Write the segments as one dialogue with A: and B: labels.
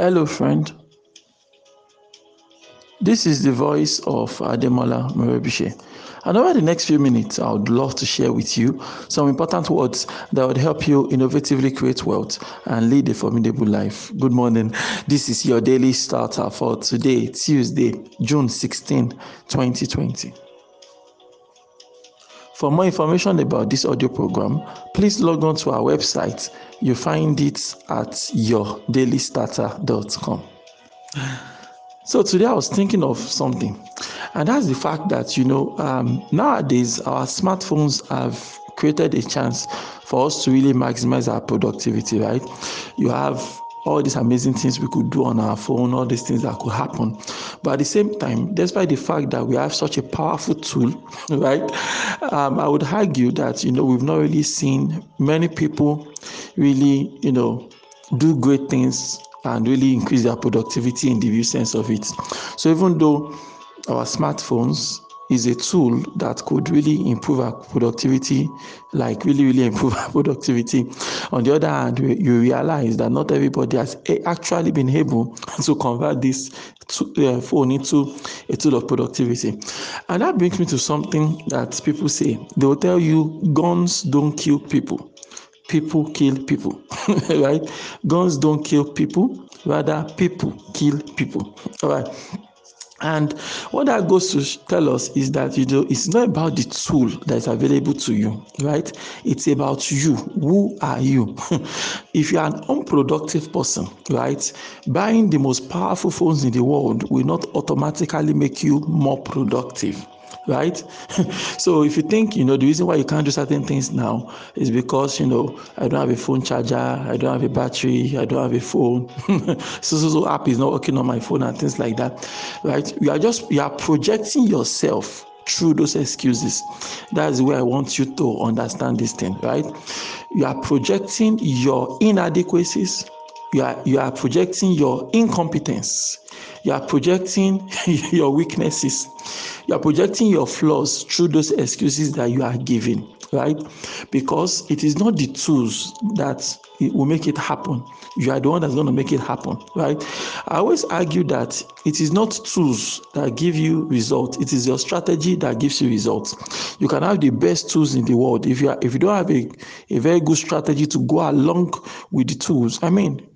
A: Hello, friend. This is the voice of Ademola Morebishe. And over the next few minutes, I would love to share with you some important words that would help you innovatively create wealth and lead a formidable life. Good morning. This is your daily starter for today, Tuesday, June 16, 2020. For more information about this audio program, please log on to our website. You find it at yourdailystarter.com. So today I was thinking of something, and that's the fact that you know um, nowadays our smartphones have created a chance for us to really maximize our productivity. Right? You have all these amazing things we could do on our phone, all these things that could happen. But at the same time, despite the fact that we have such a powerful tool, right? Um, I would argue that you know we've not really seen many people really you know do great things and really increase their productivity in the view sense of it. So even though our smartphones is a tool that could really improve our productivity, like really, really improve our productivity. On the other hand, you realize that not everybody has actually been able to convert this to, uh, phone into a tool of productivity. And that brings me to something that people say. They will tell you guns don't kill people people kill people, right? Guns don't kill people, rather, people kill people, all right? And what that goes to tell us is that you know it's not about the tool that is available to you, right? It's about you. Who are you? if you are an unproductive person, right, buying the most powerful phones in the world will not automatically make you more productive right? so if you think, you know, the reason why you can't do certain things now is because, you know, I don't have a phone charger, I don't have a battery, I don't have a phone. so, so, so app is not working on my phone and things like that, right? You are just, you are projecting yourself through those excuses. That's way I want you to understand this thing, right? You are projecting your inadequacies, you are, you are projecting your incompetence, you are projecting your weaknesses you are projecting your flaws through those excuses that you are giving, right? Because it is not the tools that will make it happen. You are the one that's going to make it happen, right? I always argue that it is not tools that give you results. It is your strategy that gives you results. You can have the best tools in the world. If you are, if you don't have a, a very good strategy to go along with the tools, I mean,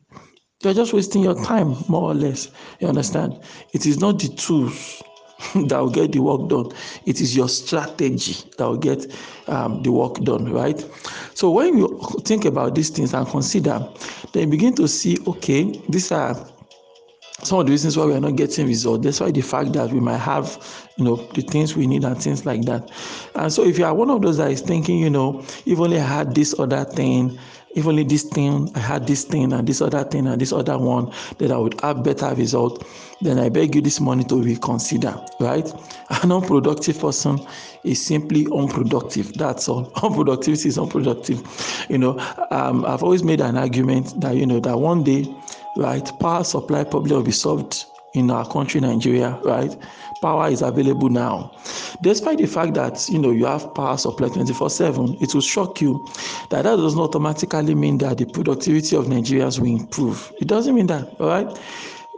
A: you're just wasting your time, more or less. You understand? It is not the tools that will get the work done. It is your strategy that will get um, the work done, right? So when you think about these things and consider, then begin to see, okay, these are some of the reasons why we are not getting results. That's why the fact that we might have, you know, the things we need and things like that. And so if you are one of those that is thinking, you know, if only I had this other thing, if only this thing, I had this thing and this other thing and this other one, that I would have better result, then I beg you this morning to reconsider, right? An unproductive person is simply unproductive. That's all. Unproductivity is unproductive. You know, um, I've always made an argument that, you know, that one day, right, power supply problem will be solved in our country, Nigeria, right? Power is available now. Despite the fact that you know you have power supply 24/7, it will shock you that that does not automatically mean that the productivity of Nigerians will improve. It doesn't mean that, all right?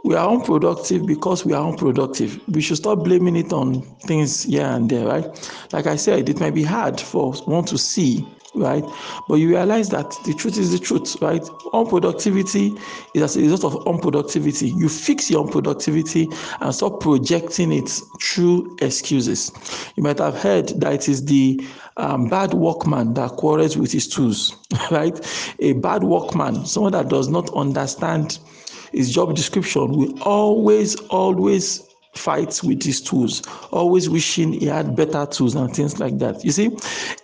A: We are unproductive because we are unproductive. We should stop blaming it on things here and there, right? Like I said, it might be hard for one to see right? But you realize that the truth is the truth, right? Unproductivity is as a result of unproductivity. You fix your unproductivity and stop projecting it through excuses. You might have heard that it is the um, bad workman that quarrels with his tools, right? A bad workman, someone that does not understand his job description, will always, always fights with his tools, always wishing he had better tools and things like that. You see,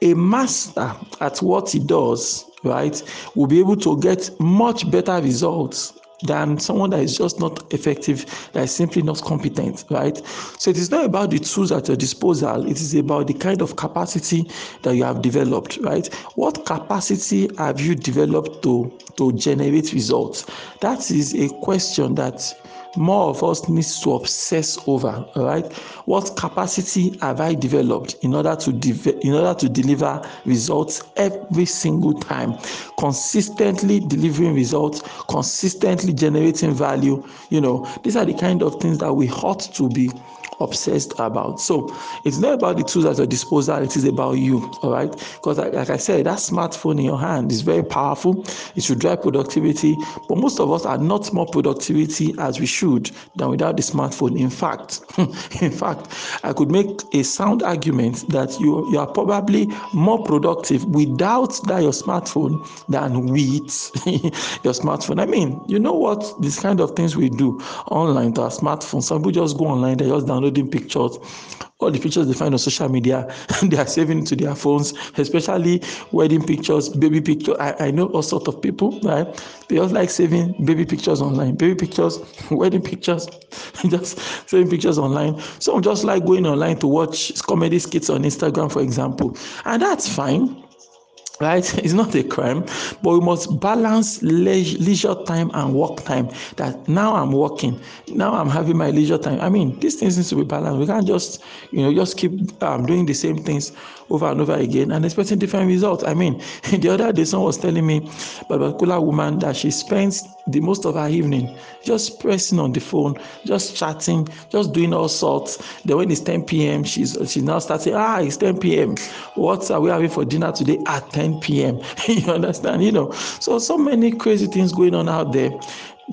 A: a master at what he does, right, will be able to get much better results than someone that is just not effective, that is simply not competent, right? So it is not about the tools at your disposal, it is about the kind of capacity that you have developed, right? What capacity have you developed to, to generate results? That is a question that more of us needs to obsess over. Right, what capacity have I developed in order to de- in order to deliver results every single time, consistently delivering results, consistently generating value. You know, these are the kind of things that we ought to be obsessed about. So it's not about the tools at your disposal, it is about you. All right. Because like, like, I said, that smartphone in your hand is very powerful. It should drive productivity. But most of us are not more productivity as we should than without the smartphone. In fact, in fact, I could make a sound argument that you, you are probably more productive without that your smartphone than with your smartphone. I mean, you know what? These kind of things we do online to our smartphone. Some people just go online, they just download uploading pictures. All the pictures they find on social media they are saving to their phones especially wedding pictures baby pictures I, I know all sorts of people right? They just like saving baby pictures online. Baby pictures wedding pictures just saving pictures online. Some just like going online to watch comedy skits on instagram for example. And that's fine right? It's not a crime but we must balance leisure time and work time. That now i'm working now i'm having my leisure time. I mean these things need to be balanced. We can't just you know just keep um, doing the same things over and over again and expecting different results. I mean the other day someone was telling me about a particular woman that she spends the most of her evening just pressing on the phone just chatting just doing all sorts. Then when it's 10 p.m she's she's now starting ah it's 10 p.m what are we having for dinner today? At 10 p.m you understand? You know? So so many crazy things going on out there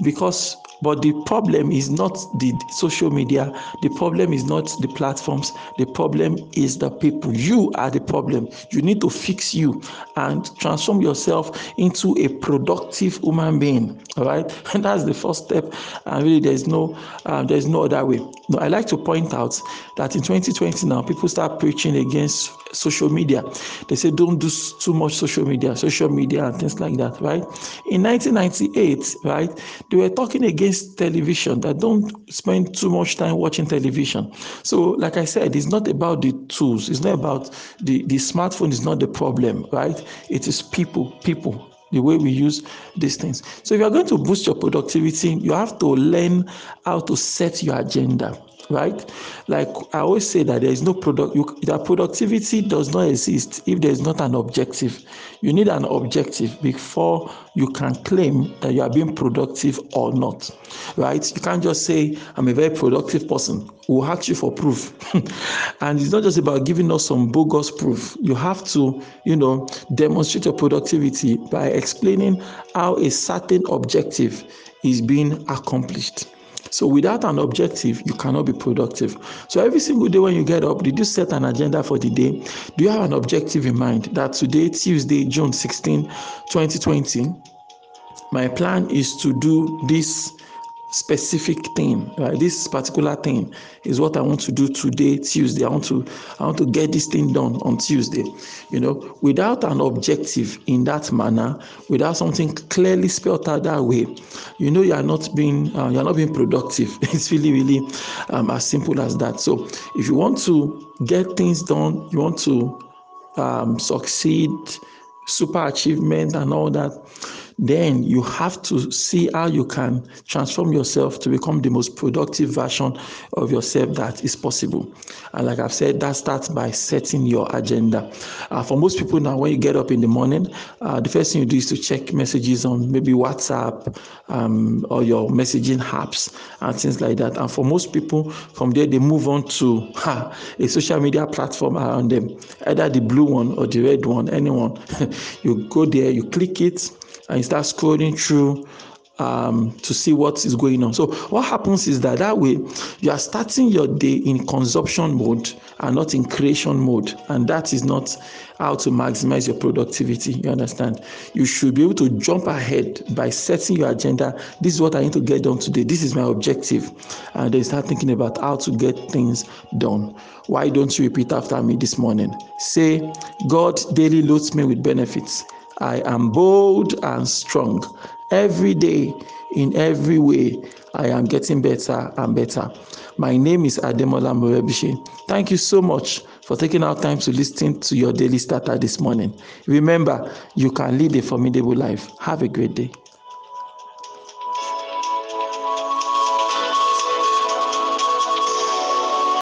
A: because but the problem is not the social media, the problem is not the platforms, the problem is the people. You are the problem. You need to fix you and transform yourself into a productive human being. All right, and that's the first step. And really, there's no uh, there's no other way. No, I like to point out that in 2020 now, people start preaching against social media. They say don't do too much social media, social media and things like that, right? In 1998, right, they were talking against television that don't spend too much time watching television. So, like I said, it's not about the tools, it's not about the, the smartphone is not the problem, right? It is people, people the way we use these things. So if you're going to boost your productivity, you have to learn how to set your agenda right? Like I always say that there is no product, you, that productivity does not exist if there is not an objective. You need an objective before you can claim that you are being productive or not, right? You can't just say, I'm a very productive person. We'll ask you for proof. and it's not just about giving us some bogus proof. You have to, you know, demonstrate your productivity by explaining how a certain objective is being accomplished. So without an objective, you cannot be productive. So every single day when you get up, did you set an agenda for the day? Do you have an objective in mind that today, Tuesday, June 16, 2020, my plan is to do this specific thing right? This particular thing is what i want to do today tuesday. I want to i want to get this thing done on tuesday you know? Without an objective in that manner without something clearly spelled out that way you know you are not being uh, you are not being productive. It's really really um, as simple as that. So if you want to get things done you want to um, succeed super achievement and all that then you have to see how you can transform yourself to become the most productive version of yourself that is possible. And like I've said, that starts by setting your agenda. Uh, for most people now, when you get up in the morning, uh, the first thing you do is to check messages on maybe WhatsApp um, or your messaging apps and things like that. And for most people, from there they move on to ha, a social media platform around them, either the blue one or the red one, anyone. you go there, you click it and you start scrolling through um, to see what is going on. So what happens is that that way you are starting your day in consumption mode and not in creation mode, and that is not how to maximize your productivity. You understand? You should be able to jump ahead by setting your agenda. This is what I need to get done today. This is my objective, and then start thinking about how to get things done. Why don't you repeat after me this morning? Say, God daily loads me with benefits. I am bold and strong. Every day, in every way, I am getting better and better. My name is Ademola Morebishe. Thank you so much for taking our time to listen to your daily starter this morning. Remember, you can lead a formidable life. Have a great day.